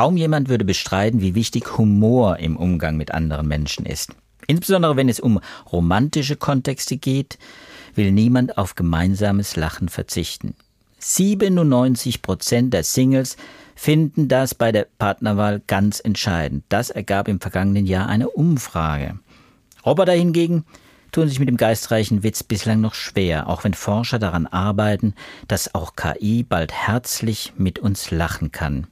Kaum jemand würde bestreiten, wie wichtig Humor im Umgang mit anderen Menschen ist. Insbesondere wenn es um romantische Kontexte geht, will niemand auf gemeinsames Lachen verzichten. 97 Prozent der Singles finden das bei der Partnerwahl ganz entscheidend. Das ergab im vergangenen Jahr eine Umfrage. Roboter hingegen tun sich mit dem geistreichen Witz bislang noch schwer, auch wenn Forscher daran arbeiten, dass auch KI bald herzlich mit uns lachen kann.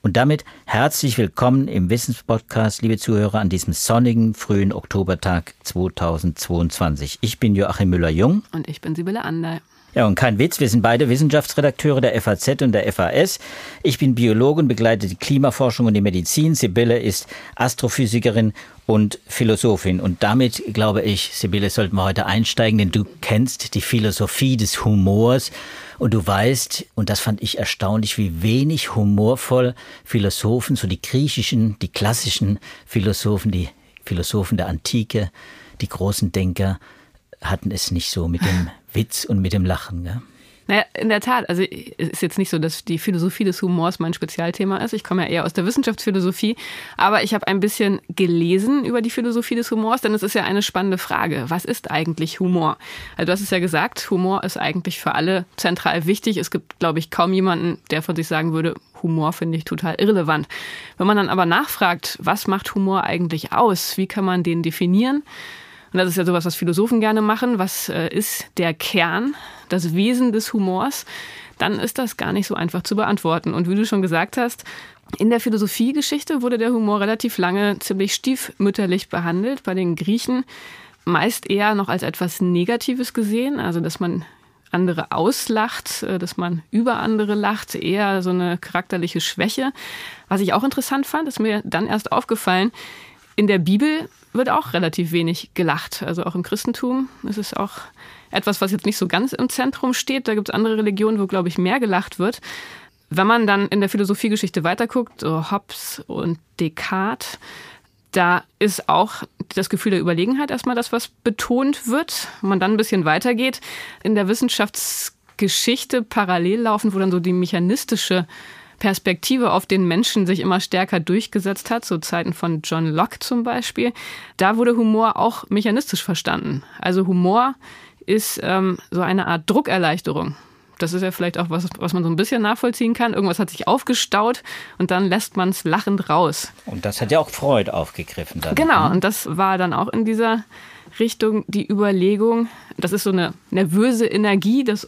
Und damit herzlich willkommen im Wissenspodcast, liebe Zuhörer, an diesem sonnigen, frühen Oktobertag 2022. Ich bin Joachim Müller-Jung. Und ich bin Sibylle Ander. Ja, und kein Witz, wir sind beide Wissenschaftsredakteure der FAZ und der FAS. Ich bin Biologe und begleite die Klimaforschung und die Medizin. Sibylle ist Astrophysikerin und Philosophin. Und damit, glaube ich, Sibylle, sollten wir heute einsteigen, denn du kennst die Philosophie des Humors und du weißt, und das fand ich erstaunlich, wie wenig humorvoll Philosophen, so die griechischen, die klassischen Philosophen, die Philosophen der Antike, die großen Denker, hatten es nicht so mit dem Witz und mit dem Lachen. Ja? Naja, in der Tat. Also es ist jetzt nicht so, dass die Philosophie des Humors mein Spezialthema ist. Ich komme ja eher aus der Wissenschaftsphilosophie. Aber ich habe ein bisschen gelesen über die Philosophie des Humors, denn es ist ja eine spannende Frage. Was ist eigentlich Humor? Also du hast es ja gesagt, Humor ist eigentlich für alle zentral wichtig. Es gibt, glaube ich, kaum jemanden, der von sich sagen würde, Humor finde ich total irrelevant. Wenn man dann aber nachfragt, was macht Humor eigentlich aus? Wie kann man den definieren? Und das ist ja sowas, was Philosophen gerne machen. Was äh, ist der Kern, das Wesen des Humors? Dann ist das gar nicht so einfach zu beantworten. Und wie du schon gesagt hast, in der Philosophiegeschichte wurde der Humor relativ lange ziemlich stiefmütterlich behandelt. Bei den Griechen meist eher noch als etwas Negatives gesehen, also dass man andere auslacht, äh, dass man über andere lacht, eher so eine charakterliche Schwäche. Was ich auch interessant fand, ist mir dann erst aufgefallen, in der Bibel wird auch relativ wenig gelacht. Also auch im Christentum ist es auch etwas, was jetzt nicht so ganz im Zentrum steht. Da gibt es andere Religionen, wo, glaube ich, mehr gelacht wird. Wenn man dann in der Philosophiegeschichte weiterguckt, so Hobbes und Descartes, da ist auch das Gefühl der Überlegenheit erstmal das, was betont wird. Wenn man dann ein bisschen weitergeht, in der Wissenschaftsgeschichte parallel laufen, wo dann so die mechanistische Perspektive auf den Menschen sich immer stärker durchgesetzt hat, zu Zeiten von John Locke zum Beispiel, da wurde Humor auch mechanistisch verstanden. Also Humor ist ähm, so eine Art Druckerleichterung. Das ist ja vielleicht auch was, was man so ein bisschen nachvollziehen kann. Irgendwas hat sich aufgestaut und dann lässt man es lachend raus. Und das hat ja auch Freud aufgegriffen. Dann. Genau, ne? und das war dann auch in dieser Richtung die Überlegung, das ist so eine nervöse Energie, das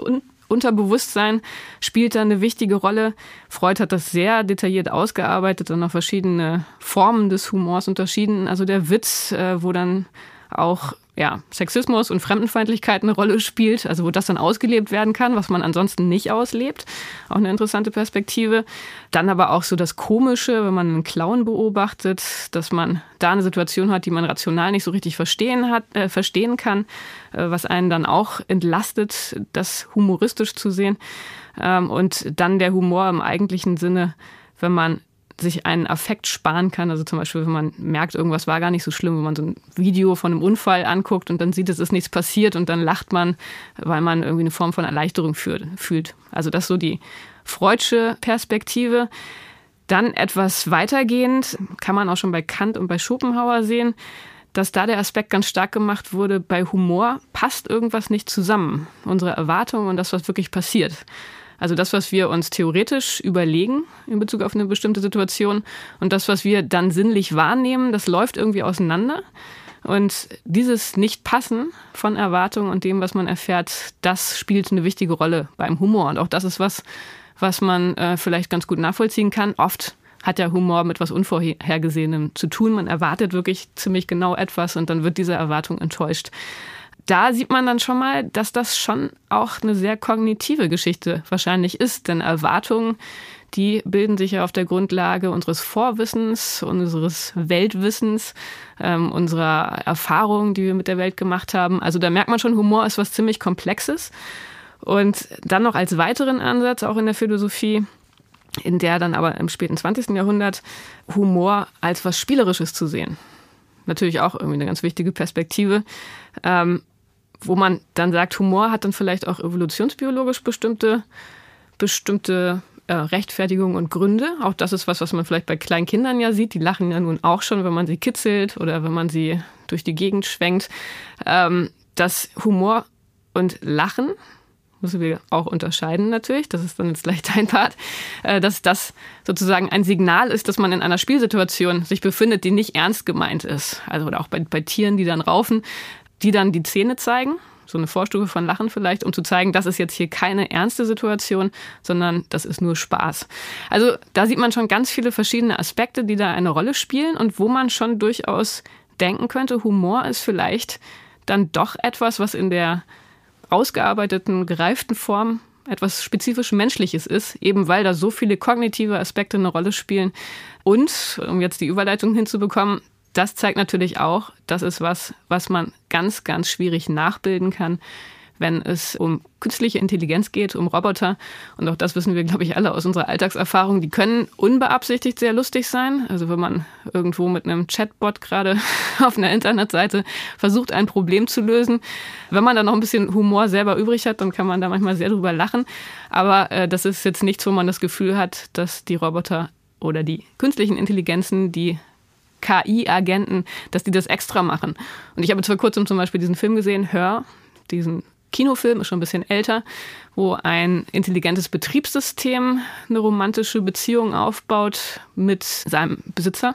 Unterbewusstsein spielt da eine wichtige Rolle. Freud hat das sehr detailliert ausgearbeitet und auch verschiedene Formen des Humors unterschieden. Also der Witz, äh, wo dann auch ja, Sexismus und Fremdenfeindlichkeit eine Rolle spielt, also wo das dann ausgelebt werden kann, was man ansonsten nicht auslebt. Auch eine interessante Perspektive. Dann aber auch so das Komische, wenn man einen Clown beobachtet, dass man da eine Situation hat, die man rational nicht so richtig verstehen, hat, äh, verstehen kann, äh, was einen dann auch entlastet, das humoristisch zu sehen. Ähm, und dann der Humor im eigentlichen Sinne, wenn man sich einen Affekt sparen kann. Also zum Beispiel, wenn man merkt, irgendwas war gar nicht so schlimm, wenn man so ein Video von einem Unfall anguckt und dann sieht, es ist nichts passiert und dann lacht man, weil man irgendwie eine Form von Erleichterung fühlt. Also das ist so die freudsche Perspektive. Dann etwas weitergehend kann man auch schon bei Kant und bei Schopenhauer sehen, dass da der Aspekt ganz stark gemacht wurde, bei Humor passt irgendwas nicht zusammen. Unsere Erwartungen und das, was wirklich passiert. Also das, was wir uns theoretisch überlegen in Bezug auf eine bestimmte Situation und das, was wir dann sinnlich wahrnehmen, das läuft irgendwie auseinander. Und dieses Nicht-Passen von Erwartungen und dem, was man erfährt, das spielt eine wichtige Rolle beim Humor. Und auch das ist was, was man äh, vielleicht ganz gut nachvollziehen kann. Oft hat der Humor mit was Unvorhergesehenem zu tun. Man erwartet wirklich ziemlich genau etwas und dann wird diese Erwartung enttäuscht da sieht man dann schon mal, dass das schon auch eine sehr kognitive Geschichte wahrscheinlich ist. Denn Erwartungen, die bilden sich ja auf der Grundlage unseres Vorwissens, unseres Weltwissens, ähm, unserer Erfahrungen, die wir mit der Welt gemacht haben. Also da merkt man schon, Humor ist was ziemlich Komplexes. Und dann noch als weiteren Ansatz, auch in der Philosophie, in der dann aber im späten 20. Jahrhundert Humor als was Spielerisches zu sehen. Natürlich auch irgendwie eine ganz wichtige Perspektive. Ähm, wo man dann sagt, Humor hat dann vielleicht auch evolutionsbiologisch bestimmte, bestimmte äh, Rechtfertigung und Gründe. Auch das ist was, was man vielleicht bei kleinen Kindern ja sieht. Die lachen ja nun auch schon, wenn man sie kitzelt oder wenn man sie durch die Gegend schwenkt. Ähm, dass Humor und Lachen, müssen wir auch unterscheiden natürlich, das ist dann jetzt gleich dein Part, äh, dass das sozusagen ein Signal ist, dass man in einer Spielsituation sich befindet, die nicht ernst gemeint ist. Also oder auch bei, bei Tieren, die dann raufen, die dann die Zähne zeigen so eine Vorstufe von Lachen vielleicht, um zu zeigen, das ist jetzt hier keine ernste Situation, sondern das ist nur Spaß. Also da sieht man schon ganz viele verschiedene Aspekte, die da eine Rolle spielen und wo man schon durchaus denken könnte, Humor ist vielleicht dann doch etwas, was in der ausgearbeiteten, gereiften Form etwas spezifisch Menschliches ist, eben weil da so viele kognitive Aspekte eine Rolle spielen. Und, um jetzt die Überleitung hinzubekommen, das zeigt natürlich auch, das ist was, was man ganz, ganz schwierig nachbilden kann, wenn es um künstliche Intelligenz geht, um Roboter. Und auch das wissen wir, glaube ich, alle aus unserer Alltagserfahrung. Die können unbeabsichtigt sehr lustig sein. Also wenn man irgendwo mit einem Chatbot gerade auf einer Internetseite versucht, ein Problem zu lösen. Wenn man da noch ein bisschen Humor selber übrig hat, dann kann man da manchmal sehr drüber lachen. Aber äh, das ist jetzt nichts, wo man das Gefühl hat, dass die Roboter oder die künstlichen Intelligenzen, die KI-Agenten, dass die das extra machen. Und ich habe jetzt vor kurzem zum Beispiel diesen Film gesehen, Hör, diesen Kinofilm, ist schon ein bisschen älter, wo ein intelligentes Betriebssystem eine romantische Beziehung aufbaut mit seinem Besitzer.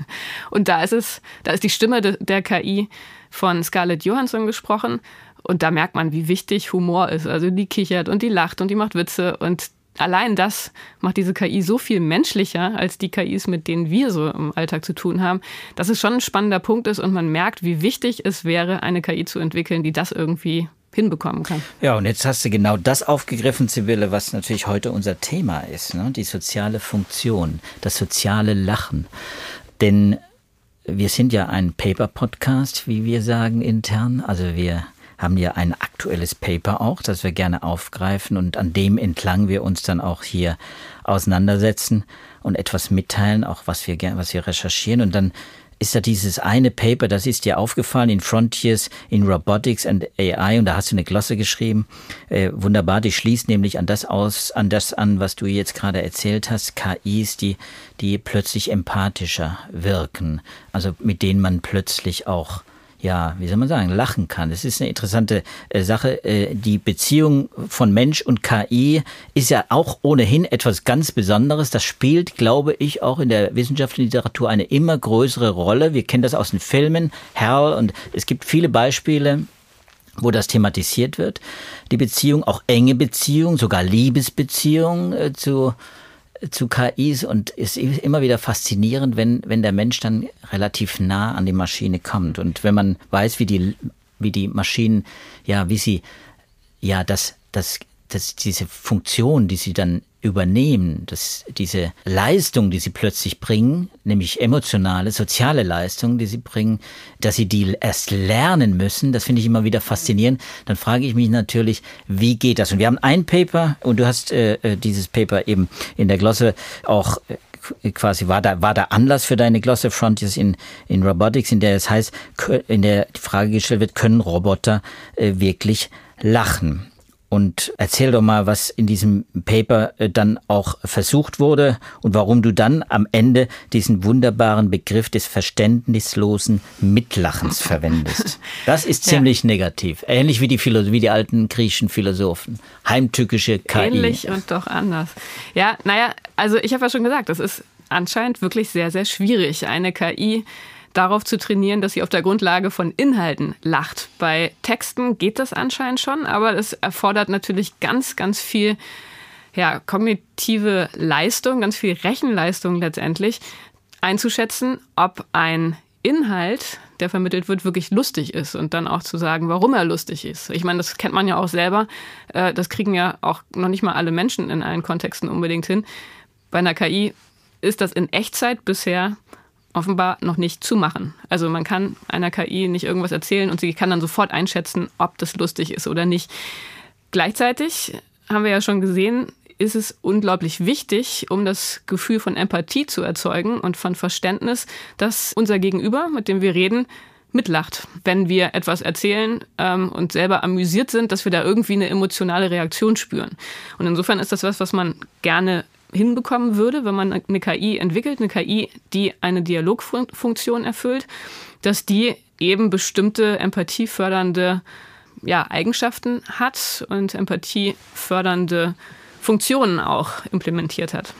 Und da ist es, da ist die Stimme de, der KI von Scarlett Johansson gesprochen. Und da merkt man, wie wichtig Humor ist. Also die kichert und die lacht und die macht Witze und allein das macht diese KI so viel menschlicher als die KIs, mit denen wir so im Alltag zu tun haben, dass es schon ein spannender Punkt ist und man merkt, wie wichtig es wäre, eine KI zu entwickeln, die das irgendwie hinbekommen kann. Ja, und jetzt hast du genau das aufgegriffen, Sibylle, was natürlich heute unser Thema ist, ne? die soziale Funktion, das soziale Lachen. Denn wir sind ja ein Paper-Podcast, wie wir sagen intern. Also wir haben ja ein aktuelles Paper auch, das wir gerne aufgreifen und an dem entlang wir uns dann auch hier auseinandersetzen und etwas mitteilen, auch was wir gerne, was wir recherchieren. Und dann ist da dieses eine Paper, das ist dir aufgefallen in Frontiers in Robotics and AI und da hast du eine Glosse geschrieben. Äh, wunderbar, die schließt nämlich an das aus, an das an, was du jetzt gerade erzählt hast, KIs, die, die plötzlich empathischer wirken, also mit denen man plötzlich auch ja, wie soll man sagen, lachen kann. Das ist eine interessante äh, Sache. Äh, die Beziehung von Mensch und KI ist ja auch ohnehin etwas ganz Besonderes. Das spielt, glaube ich, auch in der wissenschaftlichen Literatur eine immer größere Rolle. Wir kennen das aus den Filmen, Hell, und es gibt viele Beispiele, wo das thematisiert wird. Die Beziehung, auch enge Beziehung, sogar Liebesbeziehung äh, zu zu KIs und es ist immer wieder faszinierend, wenn, wenn der Mensch dann relativ nah an die Maschine kommt. Und wenn man weiß, wie die, wie die Maschinen, ja, wie sie, ja, das, das, das, diese Funktion, die sie dann übernehmen, dass diese Leistung, die sie plötzlich bringen, nämlich emotionale, soziale Leistung, die sie bringen, dass sie die erst lernen müssen, das finde ich immer wieder faszinierend. Dann frage ich mich natürlich, wie geht das? Und wir haben ein Paper und du hast äh, äh dieses Paper eben in der Glosse auch äh, quasi war da war der Anlass für deine Glosse Frontiers in in Robotics, in der es heißt, in der die Frage gestellt wird, können Roboter äh, wirklich lachen? Und erzähl doch mal, was in diesem Paper äh, dann auch versucht wurde und warum du dann am Ende diesen wunderbaren Begriff des verständnislosen Mitlachens verwendest. Das ist ziemlich ja. negativ. Ähnlich wie die, Philo wie die alten griechischen Philosophen. Heimtückische KI. Ähnlich und doch anders. Ja, naja, also ich habe ja schon gesagt, das ist anscheinend wirklich sehr, sehr schwierig, eine KI darauf zu trainieren, dass sie auf der Grundlage von Inhalten lacht. Bei Texten geht das anscheinend schon, aber es erfordert natürlich ganz, ganz viel ja, kognitive Leistung, ganz viel Rechenleistung letztendlich, einzuschätzen, ob ein Inhalt, der vermittelt wird, wirklich lustig ist und dann auch zu sagen, warum er lustig ist. Ich meine, das kennt man ja auch selber. Äh, das kriegen ja auch noch nicht mal alle Menschen in allen Kontexten unbedingt hin. Bei einer KI ist das in Echtzeit bisher offenbar noch nicht zu machen. Also man kann einer KI nicht irgendwas erzählen und sie kann dann sofort einschätzen, ob das lustig ist oder nicht. Gleichzeitig haben wir ja schon gesehen, ist es unglaublich wichtig, um das Gefühl von Empathie zu erzeugen und von Verständnis, dass unser Gegenüber, mit dem wir reden, mitlacht, wenn wir etwas erzählen ähm, und selber amüsiert sind, dass wir da irgendwie eine emotionale Reaktion spüren. Und insofern ist das was, was man gerne hinbekommen würde, wenn man eine KI entwickelt, eine KI, die eine Dialogfunktion erfüllt, dass die eben bestimmte empathiefördernde ja, Eigenschaften hat und empathiefördernde Funktionen auch implementiert hat.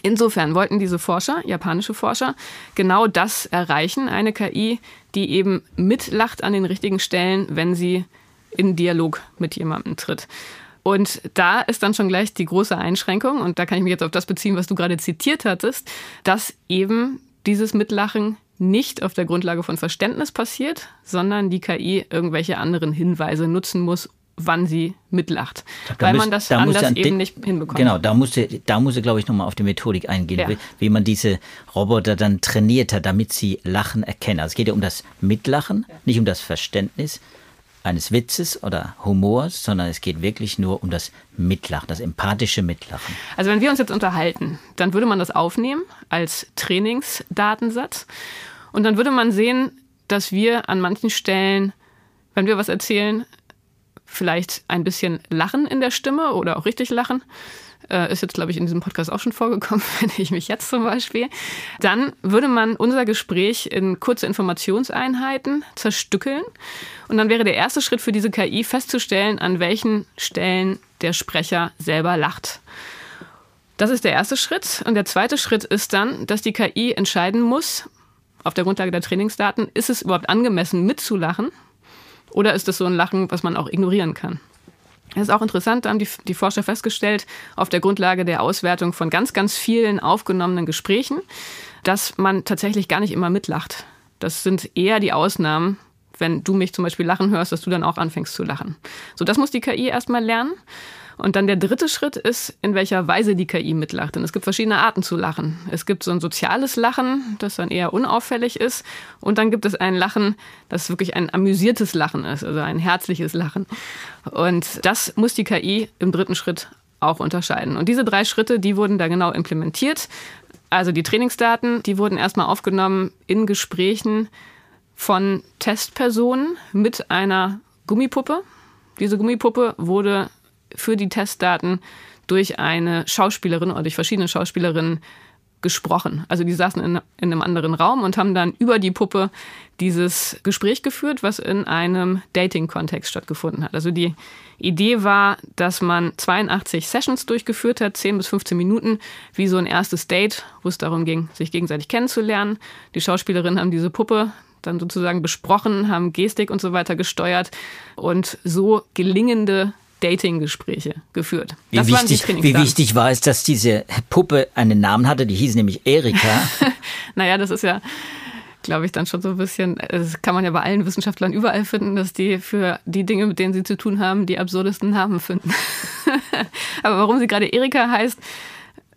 Insofern wollten diese Forscher, japanische Forscher, genau das erreichen, eine KI, die eben mitlacht an den richtigen Stellen, wenn sie in Dialog mit jemandem tritt. Und da ist dann schon gleich die große Einschränkung, und da kann ich mich jetzt auf das beziehen, was du gerade zitiert hattest, dass eben dieses Mitlachen nicht auf der Grundlage von Verständnis passiert, sondern die KI irgendwelche anderen Hinweise nutzen muss, wann sie mitlacht. Da weil man das da anders an, eben nicht hinbekommt. Genau, da musste, da musste, glaube ich, nochmal auf die Methodik eingehen, ja. wie, wie, man diese Roboter dann trainiert hat, damit sie Lachen erkennen. Also es geht ja um das Mitlachen, ja. nicht um das Verständnis eines Witzes oder Humors, sondern es geht wirklich nur um das Mitlachen, das empathische Mitlachen. Also wenn wir uns jetzt unterhalten, dann würde man das aufnehmen als Trainingsdatensatz und dann würde man sehen, dass wir an manchen Stellen, wenn wir was erzählen, vielleicht ein bisschen Lachen in der Stimme oder auch richtig lachen. Äh, ist jetzt, glaube ich, in diesem Podcast auch schon vorgekommen, finde ich mich jetzt zum Beispiel. Dann würde man unser Gespräch in kurze Informationseinheiten zerstückeln. Und dann wäre der erste Schritt für diese KI festzustellen, an welchen Stellen der Sprecher selber lacht. Das ist der erste Schritt. Und der zweite Schritt ist dann, dass die KI entscheiden muss, auf der Grundlage der Trainingsdaten, ist es überhaupt angemessen mitzulachen oder ist es so ein Lachen, was man auch ignorieren kann? Das ist auch interessant, da haben die, die Forscher festgestellt, auf der Grundlage der Auswertung von ganz, ganz vielen aufgenommenen Gesprächen, dass man tatsächlich gar nicht immer mitlacht. Das sind eher die Ausnahmen, wenn du mich zum Beispiel lachen hörst, dass du dann auch anfängst zu lachen. So, das muss die KI erstmal lernen. Und dann der dritte Schritt ist, in welcher Weise die KI mitlacht. Denn es gibt verschiedene Arten zu lachen. Es gibt so ein soziales Lachen, das dann eher unauffällig ist. Und dann gibt es ein Lachen, das wirklich ein amüsiertes Lachen ist, also ein herzliches Lachen. Und das muss die KI im dritten Schritt auch unterscheiden. Und diese drei Schritte, die wurden da genau implementiert. Also die Trainingsdaten, die wurden erstmal aufgenommen in Gesprächen von Testpersonen mit einer Gummipuppe. Diese Gummipuppe wurde für die Testdaten durch eine Schauspielerin oder durch verschiedene Schauspielerinnen gesprochen. Also die saßen in, in, einem anderen Raum und haben dann über die Puppe dieses Gespräch geführt, was in einem Dating-Kontext stattgefunden hat. Also die Idee war, dass man 82 Sessions durchgeführt hat, 10 bis 15 Minuten, wie so ein erstes Date, wo es darum ging, sich gegenseitig kennenzulernen. Die Schauspielerinnen haben diese Puppe dann sozusagen besprochen, haben Gestik und so weiter gesteuert und so gelingende Dating-Gespräche geführt. Wie wichtig, wie wichtig war es, dass diese Puppe einen Namen hatte, die hieß nämlich Erika. naja, das ist ja, glaube ich, dann schon so ein bisschen, das kann man ja bei allen Wissenschaftlern überall finden, dass die für die Dinge, mit denen sie zu tun haben, die absurdesten Namen finden. Aber warum sie gerade Erika heißt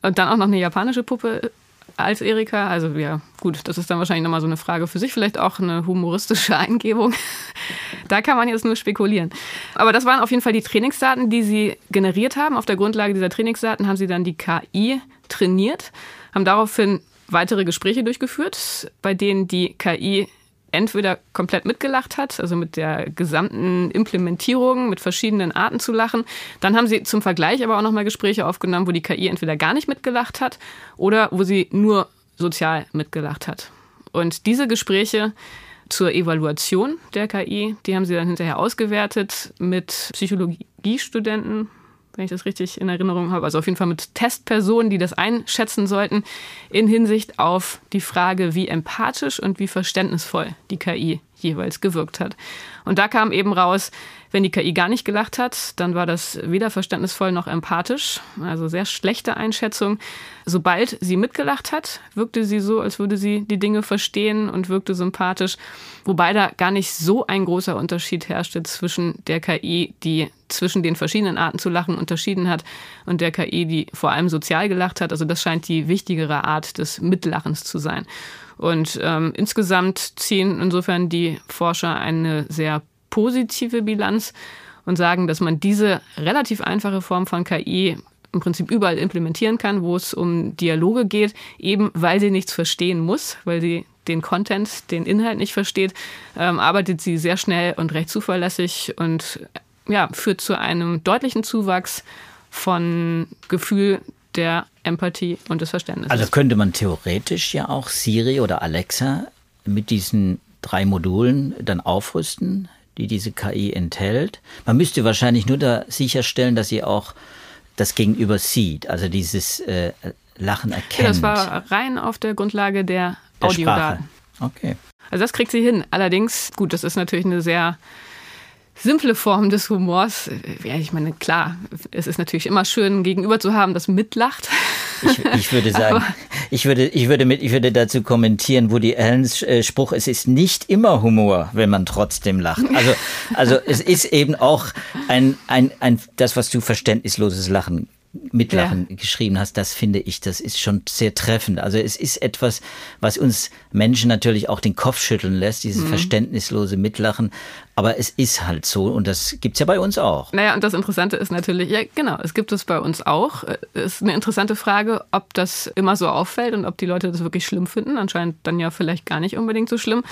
und dann auch noch eine japanische Puppe als Erika. Also ja, gut, das ist dann wahrscheinlich nochmal so eine Frage für sich, vielleicht auch eine humoristische Eingebung. da kann man jetzt nur spekulieren. Aber das waren auf jeden Fall die Trainingsdaten, die sie generiert haben. Auf der Grundlage dieser Trainingsdaten haben sie dann die KI trainiert, haben daraufhin weitere Gespräche durchgeführt, bei denen die KI entweder komplett mitgelacht hat, also mit der gesamten Implementierung, mit verschiedenen Arten zu lachen. Dann haben sie zum Vergleich aber auch nochmal Gespräche aufgenommen, wo die KI entweder gar nicht mitgelacht hat oder wo sie nur sozial mitgelacht hat. Und diese Gespräche zur Evaluation der KI, die haben sie dann hinterher ausgewertet mit Psychologiestudenten, wenn ich das richtig in Erinnerung habe. Also auf jeden Fall mit Testpersonen, die das einschätzen sollten, in Hinsicht auf die Frage, wie empathisch und wie verständnisvoll die KI jeweils gewirkt hat. Und da kam eben raus, wenn die KI gar nicht gelacht hat, dann war das weder verständnisvoll noch empathisch. Also sehr schlechte Einschätzung. Sobald sie mitgelacht hat, wirkte sie so, als würde sie die Dinge verstehen und wirkte sympathisch. Wobei da gar nicht so ein großer Unterschied herrschte zwischen der KI, die zwischen den verschiedenen Arten zu lachen unterschieden hat und der KI, die vor allem sozial gelacht hat. Also das scheint die wichtigere Art des Mitlachens zu sein. Und ähm, insgesamt ziehen insofern die Forscher eine sehr positive Bilanz und sagen, dass man diese relativ einfache Form von KI im Prinzip überall implementieren kann, wo es um Dialoge geht, eben weil sie nichts verstehen muss, weil sie den Content, den Inhalt nicht versteht, ähm, arbeitet sie sehr schnell und recht zuverlässig und ja, führt zu einem deutlichen Zuwachs von Gefühl der Empathie und des Verständnisses. Also könnte man theoretisch ja auch Siri oder Alexa mit diesen drei Modulen dann aufrüsten, die diese KI enthält. Man müsste wahrscheinlich nur da sicherstellen, dass sie auch das Gegenüber sieht, also dieses äh, Lachen erkennt. Ja, das war rein auf der Grundlage der, der Audiodaten. Okay. Also das kriegt sie hin. Allerdings, gut, das ist natürlich eine sehr simple Form des Humors. Ja, ich meine, klar, es ist natürlich immer schön, gegenüber zu haben, das mitlacht. Ich, ich würde sagen, ich würde, ich, würde mit, ich würde dazu kommentieren, Woody Allens äh, Spruch, es ist nicht immer Humor, wenn man trotzdem lacht. Also, also es ist eben auch ein, ein, ein, das, was du verständnisloses Lachen Mitlachen ja. geschrieben hast, das finde ich, das ist schon sehr treffend. Also es ist etwas, was uns Menschen natürlich auch den Kopf schütteln lässt, dieses mhm. verständnislose Mitlachen. Aber es ist halt so und das gibt's ja bei uns auch. Naja, und das Interessante ist natürlich, ja genau, es gibt es bei uns auch. Es ist eine interessante Frage, ob das immer so auffällt und ob die Leute das wirklich schlimm finden. Anscheinend dann ja vielleicht gar nicht unbedingt so schlimm.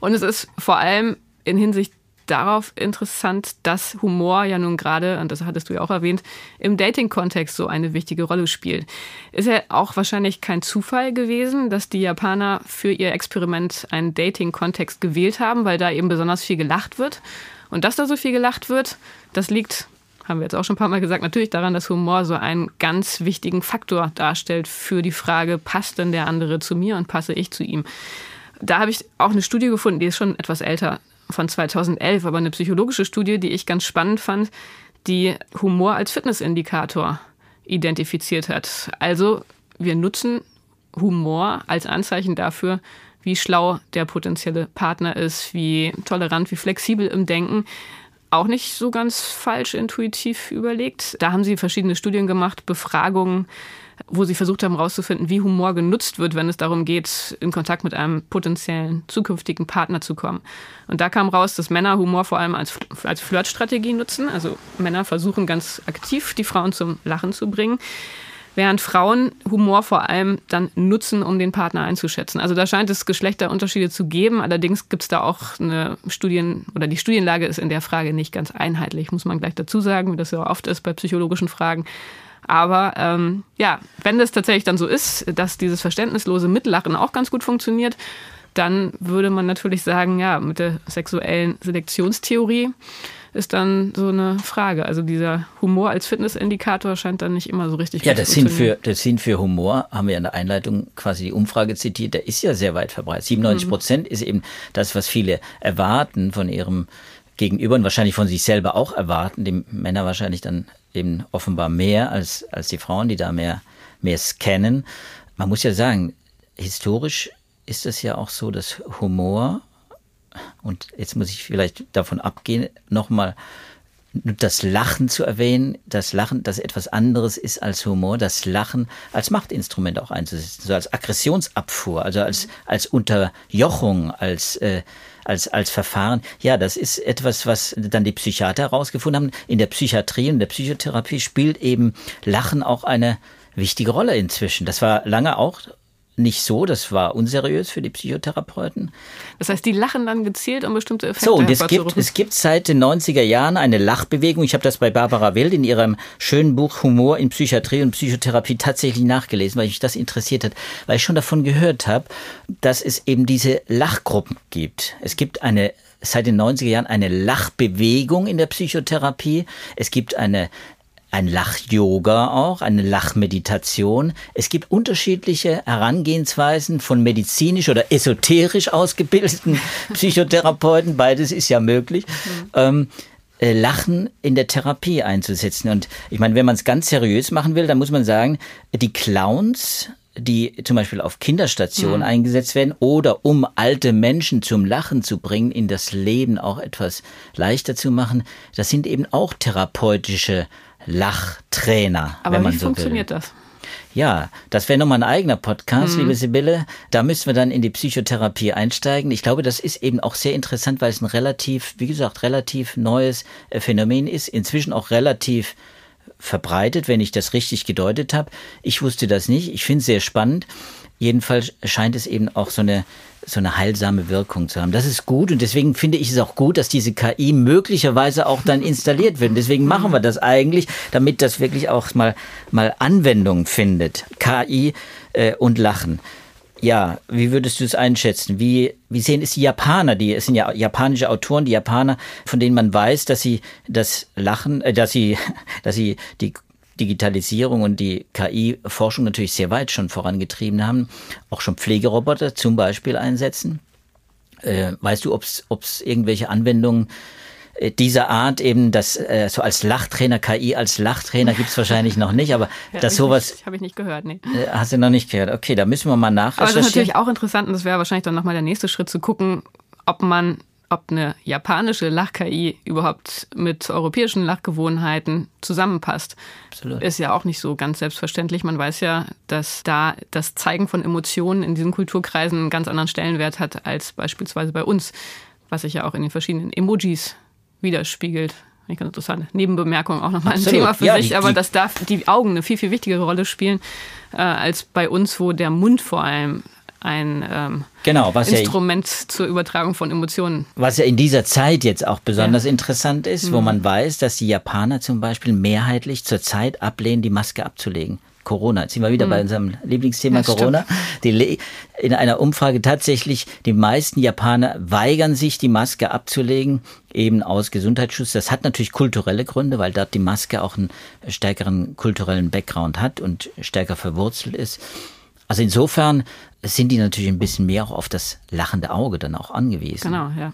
Und es ist vor allem in Hinsicht darauf interessant, dass Humor ja nun gerade, und das hattest du ja auch erwähnt, im Dating-Kontext so eine wichtige Rolle spielt. Ist ja auch wahrscheinlich kein Zufall gewesen, dass die Japaner für ihr Experiment einen Dating-Kontext gewählt haben, weil da eben besonders viel gelacht wird. Und dass da so viel gelacht wird, das liegt haben wir jetzt auch schon ein paar Mal gesagt, natürlich daran, dass Humor so einen ganz wichtigen Faktor darstellt für die Frage, passt denn der andere zu mir und passe ich zu ihm? Da habe ich auch eine Studie gefunden, die ist schon etwas älter, von 2011, aber eine psychologische Studie, die ich ganz spannend fand, die Humor als Fitnessindikator identifiziert hat. Also wir nutzen Humor als Anzeichen dafür, wie schlau der potenzielle Partner ist, wie tolerant, wie flexibel im Denken. Auch nicht so ganz falsch intuitiv überlegt. Da haben sie verschiedene Studien gemacht, Befragungen wo sie versucht haben herauszufinden, wie Humor genutzt wird, wenn es darum geht, in Kontakt mit einem potenziellen zukünftigen Partner zu kommen. Und da kam raus, dass Männer Humor vor allem als, als Flirtstrategie nutzen. Also Männer versuchen ganz aktiv, die Frauen zum Lachen zu bringen während Frauen Humor vor allem dann nutzen, um den Partner einzuschätzen. Also da scheint es Geschlechterunterschiede zu geben. Allerdings gibt es da auch eine Studien oder die Studienlage ist in der Frage nicht ganz einheitlich, muss man gleich dazu sagen, wie das ja oft ist bei psychologischen Fragen. Aber ähm, ja, wenn das tatsächlich dann so ist, dass dieses verständnislose Mitlachen auch ganz gut funktioniert, dann würde man natürlich sagen, ja, mit der sexuellen Selektionstheorie ist dann so eine Frage. Also dieser Humor als Fitnessindikator scheint dann nicht immer so richtig Ja, das Sinn, für, der Sinn für Humor, haben wir in der Einleitung quasi die Umfrage zitiert, der ist ja sehr weit verbreitet. 97 Prozent mhm. ist eben das, was viele erwarten von ihrem Gegenüber und wahrscheinlich von sich selber auch erwarten, die Männer wahrscheinlich dann eben offenbar mehr als, als die Frauen, die da mehr, mehr scannen. Man muss ja sagen, historisch ist es ja auch so, dass Humor, und jetzt muss ich vielleicht davon abgehen, nochmal das Lachen zu erwähnen, das Lachen, das etwas anderes ist als Humor, das Lachen als Machtinstrument auch einzusetzen, so als Aggressionsabfuhr, also als, als Unterjochung, als, äh, als, als Verfahren. Ja, das ist etwas, was dann die Psychiater herausgefunden haben. In der Psychiatrie und der Psychotherapie spielt eben Lachen auch eine wichtige Rolle inzwischen. Das war lange auch nicht so, das war unseriös für die Psychotherapeuten. Das heißt, die lachen dann gezielt, um bestimmte Effekte So, und es gibt, es gibt seit den 90er Jahren eine Lachbewegung. Ich habe das bei Barbara Wild in ihrem schönen Buch Humor in Psychiatrie und Psychotherapie tatsächlich nachgelesen, weil mich das interessiert hat, weil ich schon davon gehört habe, dass es eben diese Lachgruppen gibt. Es gibt eine seit den 90er Jahren eine Lachbewegung in der Psychotherapie. Es gibt eine ein Lach-Yoga auch, eine Lachmeditation. Es gibt unterschiedliche Herangehensweisen von medizinisch oder esoterisch ausgebildeten Psychotherapeuten, beides ist ja möglich. Mhm. Ähm, äh, Lachen in der Therapie einzusetzen. Und ich meine, wenn man es ganz seriös machen will, dann muss man sagen, die Clowns, die zum Beispiel auf Kinderstationen mhm. eingesetzt werden oder um alte Menschen zum Lachen zu bringen, in das Leben auch etwas leichter zu machen, das sind eben auch therapeutische Lachtrainer. Aber wenn man wie so funktioniert will. das? Ja, das wäre nochmal ein eigener Podcast, mhm. liebe Sibylle. Da müssen wir dann in die Psychotherapie einsteigen. Ich glaube, das ist eben auch sehr interessant, weil es ein relativ, wie gesagt, relativ neues äh, Phänomen ist. Inzwischen auch relativ verbreitet, wenn ich das richtig gedeutet habe. Ich wusste das nicht. Ich finde es sehr spannend. Jedenfalls scheint es eben auch so eine so eine heilsame Wirkung zu haben. Das ist gut und deswegen finde ich es auch gut, dass diese KI möglicherweise auch dann installiert wird. Und deswegen machen wir das eigentlich, damit das wirklich auch mal, mal Anwendung findet. KI äh, und Lachen. Ja, wie würdest du es einschätzen? Wie, wie sehen es die Japaner? Die, es sind ja japanische Autoren, die Japaner, von denen man weiß, dass sie das Lachen, äh, dass sie, dass sie die Digitalisierung und die KI-Forschung natürlich sehr weit schon vorangetrieben haben, auch schon Pflegeroboter zum Beispiel einsetzen. Äh, weißt du, ob es irgendwelche Anwendungen äh, dieser Art eben, das äh, so als Lachtrainer, KI als Lachtrainer gibt es wahrscheinlich noch nicht, aber ja, dass sowas. Habe ich nicht gehört, nee. Äh, hast du noch nicht gehört? Okay, da müssen wir mal nach. Aber das ist natürlich auch interessant und das wäre wahrscheinlich dann nochmal der nächste Schritt zu gucken, ob man ob eine japanische Lach-KI überhaupt mit europäischen Lachgewohnheiten zusammenpasst, Absolut. ist ja auch nicht so ganz selbstverständlich. Man weiß ja, dass da das Zeigen von Emotionen in diesen Kulturkreisen einen ganz anderen Stellenwert hat als beispielsweise bei uns, was sich ja auch in den verschiedenen Emojis widerspiegelt. Ganz interessant. Nebenbemerkung auch nochmal ein Thema für ja, sich, die, aber dass da die Augen eine viel, viel wichtigere Rolle spielen äh, als bei uns, wo der Mund vor allem ein ähm, genau, Instrument ja, zur Übertragung von Emotionen. Was ja in dieser Zeit jetzt auch besonders ja. interessant ist, mhm. wo man weiß, dass die Japaner zum Beispiel mehrheitlich zur Zeit ablehnen, die Maske abzulegen. Corona. Jetzt sind wir wieder mhm. bei unserem Lieblingsthema ja, Corona. Die, in einer Umfrage tatsächlich, die meisten Japaner weigern sich, die Maske abzulegen, eben aus Gesundheitsschutz. Das hat natürlich kulturelle Gründe, weil dort die Maske auch einen stärkeren kulturellen Background hat und stärker verwurzelt ist. Also insofern sind die natürlich ein bisschen mehr auch auf das lachende Auge dann auch angewiesen. Genau, ja.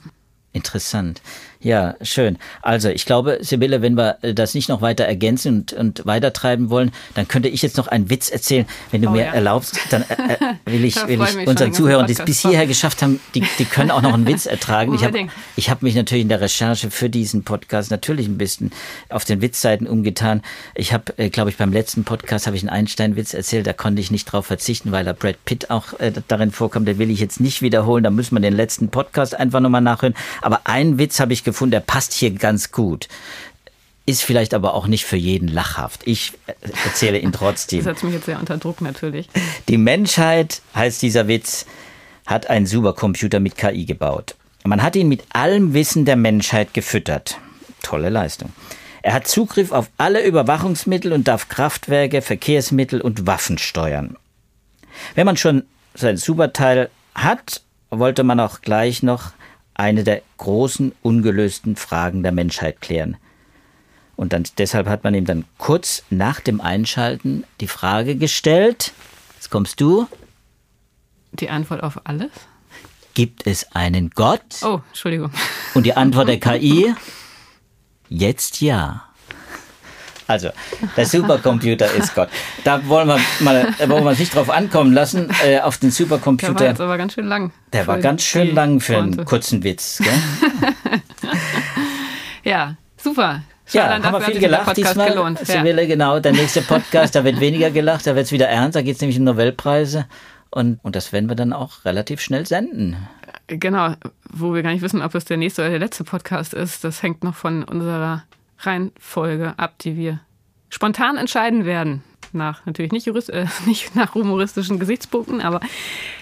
Interessant. Ja, schön. Also ich glaube, Sibylle, wenn wir äh, das nicht noch weiter ergänzen und, und weitertreiben wollen, dann könnte ich jetzt noch einen Witz erzählen. Wenn du oh, mir ja. erlaubst, dann äh, äh will ich, will ich unseren Zuhörern, die es bis hierher geschafft haben, die, die können auch noch einen Witz ertragen. Ich habe ich hab mich natürlich in der Recherche für diesen Podcast natürlich ein bisschen auf den Witzseiten umgetan. Ich habe, äh, glaube ich, beim letzten Podcast habe ich einen Einstein-Witz erzählt, da konnte ich nicht drauf verzichten, weil da Brad Pitt auch äh, darin vorkommt. Den will ich jetzt nicht wiederholen. Da müssen wir den letzten Podcast einfach nochmal nachhören. Aber einen Witz habe ich gefunden, gefunden, der passt hier ganz gut. Ist vielleicht aber auch nicht für jeden lachhaft. Ich erzähle ihn trotzdem. Das setzt mich jetzt sehr unter Druck natürlich. Die Menschheit, heißt dieser Witz, hat einen Supercomputer mit KI gebaut. Man hat ihn mit allem Wissen der Menschheit gefüttert. Tolle Leistung. Er hat Zugriff auf alle Überwachungsmittel und darf Kraftwerke, Verkehrsmittel und Waffen steuern. Wenn man schon sein Superteil hat, wollte man auch gleich noch eine der großen ungelösten Fragen der Menschheit klären. Und dann, deshalb hat man ihm dann kurz nach dem Einschalten die Frage gestellt, jetzt kommst du. Die Antwort auf alles? Gibt es einen Gott? Oh, Entschuldigung. Und die Antwort der KI? Jetzt ja. Also, der Supercomputer ist Gott. Da wollen wir mal, da wollen wir nicht drauf ankommen lassen, äh, auf den Supercomputer. Der war jetzt aber ganz schön lang. Der war ganz schön lang für einen kurzen Witz. ja, super. Ja, haben wir viel gelacht diesmal. Gelohnt. Sibylle, ja. genau, der nächste Podcast, da wird weniger gelacht, da wird es wieder ernst, da geht es nämlich um Nobelpreise. Und, und das werden wir dann auch relativ schnell senden. Genau, wo wir gar nicht wissen, ob es der nächste oder der letzte Podcast ist. Das hängt noch von unserer Reihenfolge ab, die wir spontan entscheiden werden. Nach natürlich nicht, Jurist, äh, nicht nach humoristischen Gesichtspunkten, aber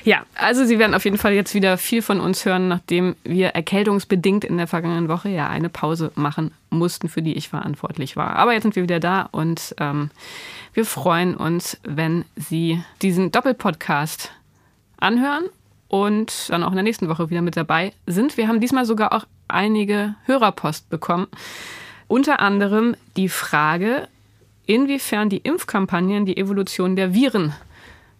ja, also Sie werden auf jeden Fall jetzt wieder viel von uns hören, nachdem wir erkältungsbedingt in der vergangenen Woche ja eine Pause machen mussten, für die ich verantwortlich war. Aber jetzt sind wir wieder da und ähm, wir freuen uns, wenn Sie diesen Doppelpodcast anhören und dann auch in der nächsten Woche wieder mit dabei sind. Wir haben diesmal sogar auch einige Hörerpost bekommen. Unter anderem die Frage, inwiefern die Impfkampagnen die Evolution der Viren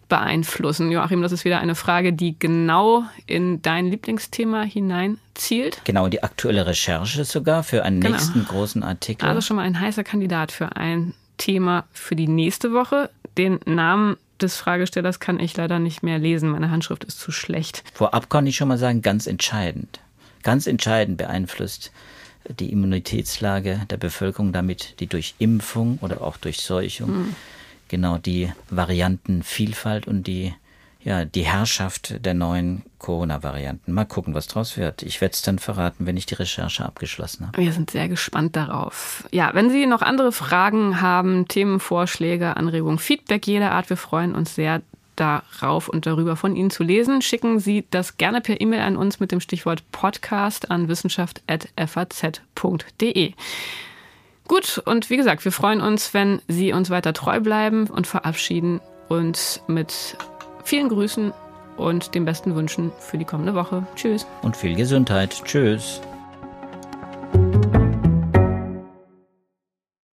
beeinflussen. Joachim, das ist wieder eine Frage, die genau in dein Lieblingsthema hineinzielt. Genau, die aktuelle Recherche sogar für einen genau. nächsten großen Artikel. Also schon mal ein heißer Kandidat für ein Thema für die nächste Woche. Den Namen des Fragestellers kann ich leider nicht mehr lesen. Meine Handschrift ist zu schlecht. Vorab kann ich schon mal sagen, ganz entscheidend. Ganz entscheidend beeinflusst die Immunitätslage der Bevölkerung damit, die durch Impfung oder auch durch Seuchung, mhm. genau die Variantenvielfalt und die, ja, die Herrschaft der neuen Corona-Varianten. Mal gucken, was draus wird. Ich werde es dann verraten, wenn ich die Recherche abgeschlossen habe. Wir sind sehr gespannt darauf. Ja, wenn Sie noch andere Fragen haben, Themenvorschläge, Anregungen, Feedback jeder Art, wir freuen uns sehr darauf und darüber von Ihnen zu lesen. Schicken Sie das gerne per E-Mail an uns mit dem Stichwort Podcast an wissenschaft.faz.de. Gut, und wie gesagt, wir freuen uns, wenn Sie uns weiter treu bleiben und verabschieden uns mit vielen Grüßen und den besten Wünschen für die kommende Woche. Tschüss. Und viel Gesundheit. Tschüss.